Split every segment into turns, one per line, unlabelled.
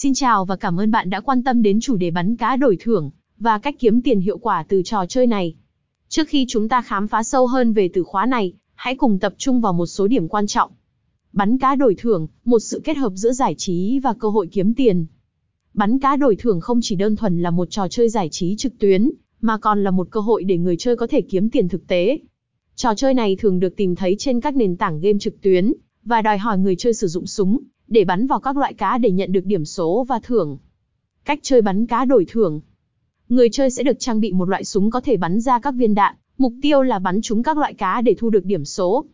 Xin chào và cảm ơn bạn đã quan tâm đến chủ đề bắn cá đổi thưởng và cách kiếm tiền hiệu quả từ trò chơi này. Trước khi chúng ta khám phá sâu hơn về từ khóa này, hãy cùng tập trung vào một số điểm quan trọng. Bắn cá đổi thưởng, một sự kết hợp giữa giải trí và cơ hội kiếm tiền. Bắn cá đổi thưởng không chỉ đơn thuần là một trò chơi giải trí trực tuyến, mà còn là một cơ hội để người chơi có thể kiếm tiền thực tế. Trò chơi này thường được tìm thấy trên các nền tảng game trực tuyến, và đòi hỏi người chơi sử dụng súng, để bắn vào các loại cá để nhận được điểm số và thưởng. Cách chơi bắn cá đổi thưởng Người chơi sẽ được trang bị một loại súng có thể bắn ra các viên đạn, mục tiêu là bắn trúng các loại cá để thu được điểm số.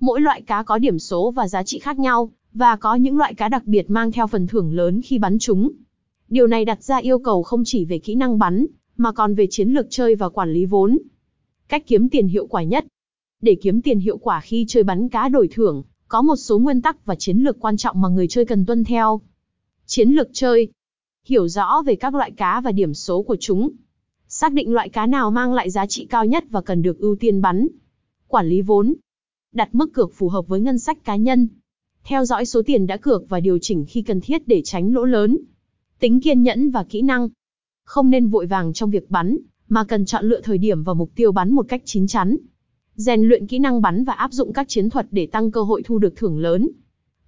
Mỗi loại cá có điểm số và giá trị khác nhau, và có những loại cá đặc biệt mang theo phần thưởng lớn khi bắn chúng. Điều này đặt ra yêu cầu không chỉ về kỹ năng bắn, mà còn về chiến lược chơi và quản lý vốn. Cách kiếm tiền hiệu quả nhất Để kiếm tiền hiệu quả khi chơi bắn cá đổi thưởng, có một số nguyên tắc và chiến lược quan trọng mà người chơi cần tuân theo. Chiến lược chơi Hiểu rõ về các loại cá và điểm số của chúng. Xác định loại cá nào mang lại giá trị cao nhất và cần được ưu tiên bắn. Quản lý vốn Đặt mức cược phù hợp với ngân sách cá nhân. Theo dõi số tiền đã cược và điều chỉnh khi cần thiết để tránh lỗ lớn. Tính kiên nhẫn và kỹ năng Không nên vội vàng trong việc bắn, mà cần chọn lựa thời điểm và mục tiêu bắn một cách chín chắn rèn luyện kỹ năng bắn và áp dụng các chiến thuật để tăng cơ hội thu được thưởng lớn.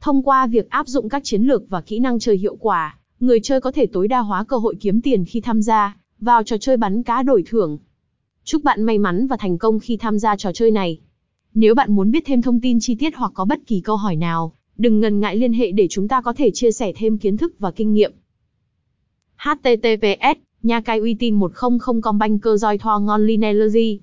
Thông qua việc áp dụng các chiến lược và kỹ năng chơi hiệu quả, người chơi có thể tối đa hóa cơ hội kiếm tiền khi tham gia vào trò chơi bắn cá đổi thưởng. Chúc bạn may mắn và thành công khi tham gia trò chơi này. Nếu bạn muốn biết thêm thông tin chi tiết hoặc có bất kỳ câu hỏi nào, đừng ngần ngại liên hệ để chúng ta có thể chia sẻ thêm kiến thức và kinh nghiệm. https nha cai uy tín 100 com banh cơ roi thoa ngon linelergy